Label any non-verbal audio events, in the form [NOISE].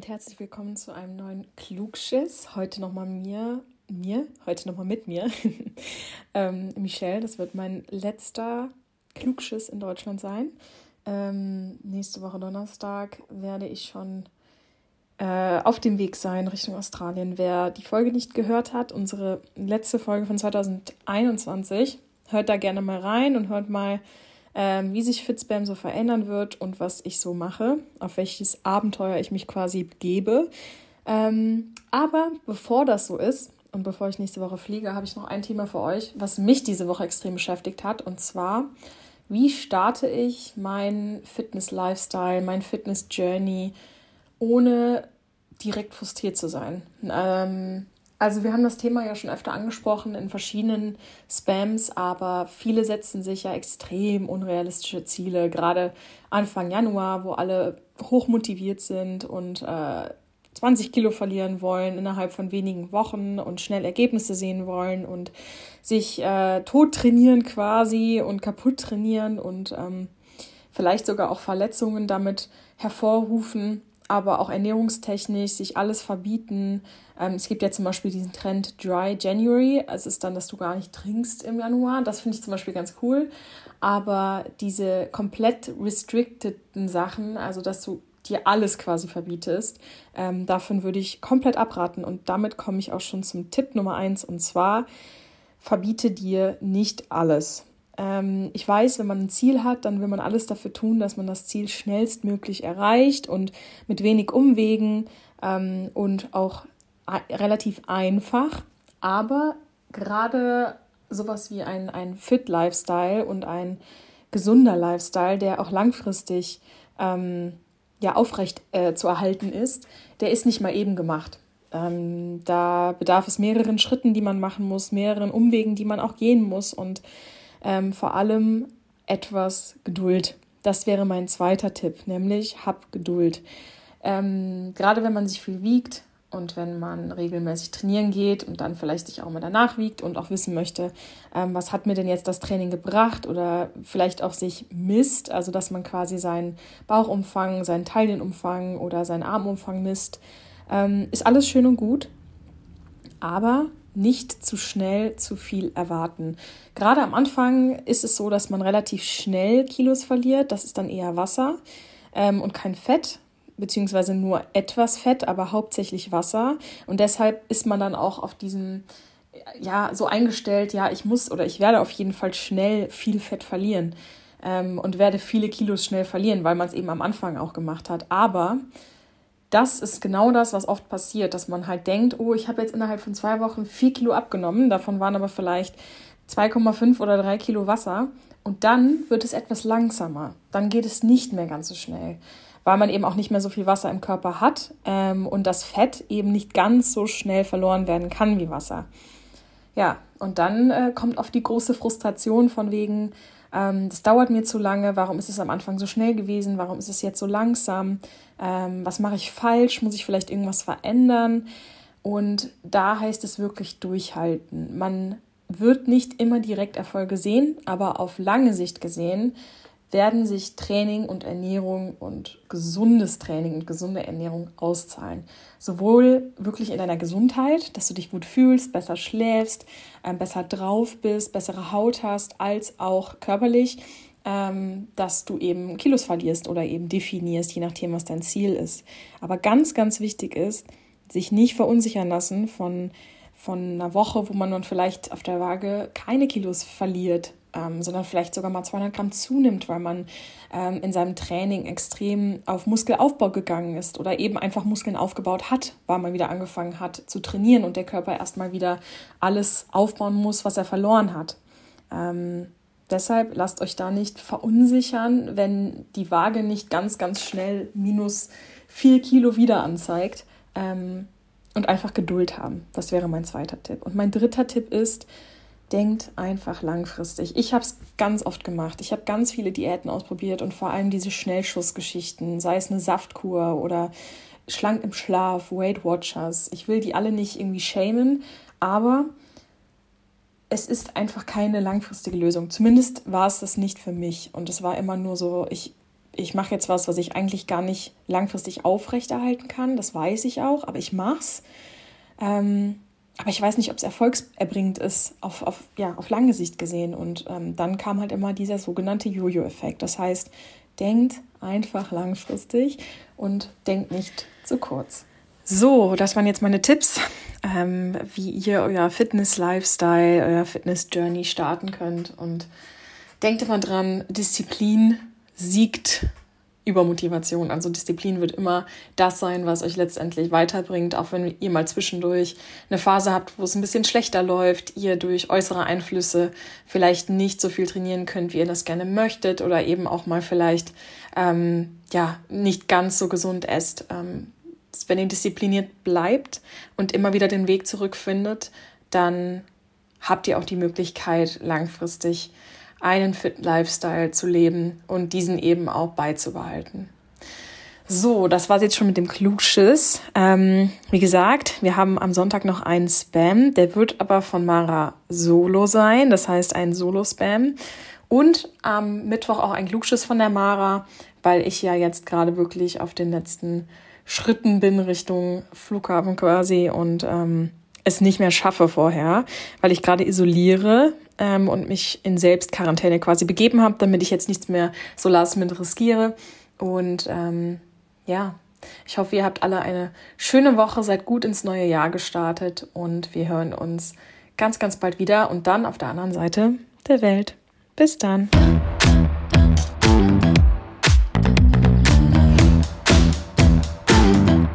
und herzlich willkommen zu einem neuen Klugschiss. Heute nochmal mir, mir, heute nochmal mit mir. [LAUGHS] ähm, Michelle, das wird mein letzter Klugschiss in Deutschland sein. Ähm, nächste Woche Donnerstag werde ich schon äh, auf dem Weg sein Richtung Australien. Wer die Folge nicht gehört hat, unsere letzte Folge von 2021, hört da gerne mal rein und hört mal, ähm, wie sich Fitspam so verändern wird und was ich so mache, auf welches Abenteuer ich mich quasi gebe. Ähm, aber bevor das so ist und bevor ich nächste Woche fliege, habe ich noch ein Thema für euch, was mich diese Woche extrem beschäftigt hat. Und zwar, wie starte ich mein Fitness-Lifestyle, mein Fitness-Journey, ohne direkt frustriert zu sein. Ähm, also wir haben das Thema ja schon öfter angesprochen in verschiedenen Spams, aber viele setzen sich ja extrem unrealistische Ziele, gerade Anfang Januar, wo alle hochmotiviert sind und äh, 20 Kilo verlieren wollen innerhalb von wenigen Wochen und schnell Ergebnisse sehen wollen und sich äh, tot trainieren quasi und kaputt trainieren und ähm, vielleicht sogar auch Verletzungen damit hervorrufen aber auch ernährungstechnisch sich alles verbieten. Ähm, es gibt ja zum Beispiel diesen Trend Dry January. Es ist dann, dass du gar nicht trinkst im Januar. Das finde ich zum Beispiel ganz cool. Aber diese komplett restricteden Sachen, also dass du dir alles quasi verbietest, ähm, davon würde ich komplett abraten. Und damit komme ich auch schon zum Tipp Nummer eins. Und zwar, verbiete dir nicht alles. Ähm, ich weiß, wenn man ein Ziel hat, dann will man alles dafür tun, dass man das Ziel schnellstmöglich erreicht und mit wenig Umwegen ähm, und auch relativ einfach. Aber gerade sowas wie ein, ein Fit-Lifestyle und ein gesunder Lifestyle, der auch langfristig ähm, ja, aufrecht äh, zu erhalten ist, der ist nicht mal eben gemacht. Ähm, da bedarf es mehreren Schritten, die man machen muss, mehreren Umwegen, die man auch gehen muss. Und ähm, vor allem etwas Geduld. Das wäre mein zweiter Tipp, nämlich hab Geduld. Ähm, gerade wenn man sich viel wiegt und wenn man regelmäßig trainieren geht und dann vielleicht sich auch mal danach wiegt und auch wissen möchte, ähm, was hat mir denn jetzt das Training gebracht oder vielleicht auch sich misst, also dass man quasi seinen Bauchumfang, seinen Taillenumfang oder seinen Armumfang misst, ähm, ist alles schön und gut. Aber nicht zu schnell zu viel erwarten. Gerade am Anfang ist es so, dass man relativ schnell Kilos verliert. Das ist dann eher Wasser ähm, und kein Fett, beziehungsweise nur etwas Fett, aber hauptsächlich Wasser. Und deshalb ist man dann auch auf diesem, ja, so eingestellt, ja, ich muss oder ich werde auf jeden Fall schnell viel Fett verlieren ähm, und werde viele Kilos schnell verlieren, weil man es eben am Anfang auch gemacht hat. Aber das ist genau das, was oft passiert, dass man halt denkt, oh, ich habe jetzt innerhalb von zwei Wochen vier Kilo abgenommen, davon waren aber vielleicht 2,5 oder 3 Kilo Wasser. Und dann wird es etwas langsamer. Dann geht es nicht mehr ganz so schnell, weil man eben auch nicht mehr so viel Wasser im Körper hat ähm, und das Fett eben nicht ganz so schnell verloren werden kann wie Wasser. Ja, und dann äh, kommt oft die große Frustration von wegen, ähm, das dauert mir zu lange, warum ist es am Anfang so schnell gewesen, warum ist es jetzt so langsam, ähm, was mache ich falsch, muss ich vielleicht irgendwas verändern. Und da heißt es wirklich durchhalten. Man wird nicht immer direkt Erfolge sehen, aber auf lange Sicht gesehen werden sich Training und Ernährung und gesundes Training und gesunde Ernährung auszahlen. Sowohl wirklich in deiner Gesundheit, dass du dich gut fühlst, besser schläfst, ähm, besser drauf bist, bessere Haut hast, als auch körperlich, ähm, dass du eben Kilos verlierst oder eben definierst, je nachdem, was dein Ziel ist. Aber ganz, ganz wichtig ist, sich nicht verunsichern lassen von, von einer Woche, wo man dann vielleicht auf der Waage keine Kilos verliert, ähm, sondern vielleicht sogar mal 200 Gramm zunimmt, weil man ähm, in seinem Training extrem auf Muskelaufbau gegangen ist oder eben einfach Muskeln aufgebaut hat, weil man wieder angefangen hat zu trainieren und der Körper erstmal wieder alles aufbauen muss, was er verloren hat. Ähm, deshalb lasst euch da nicht verunsichern, wenn die Waage nicht ganz, ganz schnell minus 4 Kilo wieder anzeigt. Ähm, und einfach Geduld haben. Das wäre mein zweiter Tipp. Und mein dritter Tipp ist, denkt einfach langfristig. Ich habe es ganz oft gemacht. Ich habe ganz viele Diäten ausprobiert und vor allem diese Schnellschussgeschichten, sei es eine Saftkur oder schlank im Schlaf, Weight Watchers. Ich will die alle nicht irgendwie schämen, aber es ist einfach keine langfristige Lösung. Zumindest war es das nicht für mich und es war immer nur so, ich ich mache jetzt was, was ich eigentlich gar nicht langfristig aufrechterhalten kann. Das weiß ich auch, aber ich mach's. Ähm, aber ich weiß nicht, ob es erfolgserbringend ist, auf, auf, ja, auf lange Sicht gesehen. Und ähm, dann kam halt immer dieser sogenannte Jojo-Effekt. Das heißt, denkt einfach langfristig und denkt nicht zu kurz. So, das waren jetzt meine Tipps, ähm, wie ihr euer Fitness-Lifestyle, euer Fitness-Journey starten könnt. Und denkt immer dran, Disziplin siegt über Motivation. Also Disziplin wird immer das sein, was euch letztendlich weiterbringt, auch wenn ihr mal zwischendurch eine Phase habt, wo es ein bisschen schlechter läuft, ihr durch äußere Einflüsse vielleicht nicht so viel trainieren könnt, wie ihr das gerne möchtet oder eben auch mal vielleicht ähm, ja nicht ganz so gesund esst. Ähm, wenn ihr diszipliniert bleibt und immer wieder den Weg zurückfindet, dann habt ihr auch die Möglichkeit, langfristig einen fit Lifestyle zu leben und diesen eben auch beizubehalten. So, das war's jetzt schon mit dem Klugschiss. Ähm, wie gesagt, wir haben am Sonntag noch einen Spam. Der wird aber von Mara Solo sein, das heißt ein Solo-Spam. Und am Mittwoch auch ein Klugschiss von der Mara, weil ich ja jetzt gerade wirklich auf den letzten Schritten bin Richtung Flughafen quasi und ähm, es nicht mehr schaffe vorher, weil ich gerade isoliere ähm, und mich in Selbstquarantäne quasi begeben habe, damit ich jetzt nichts mehr so last minute riskiere. Und ähm, ja, ich hoffe, ihr habt alle eine schöne Woche, seid gut ins neue Jahr gestartet und wir hören uns ganz, ganz bald wieder und dann auf der anderen Seite der Welt. Bis dann.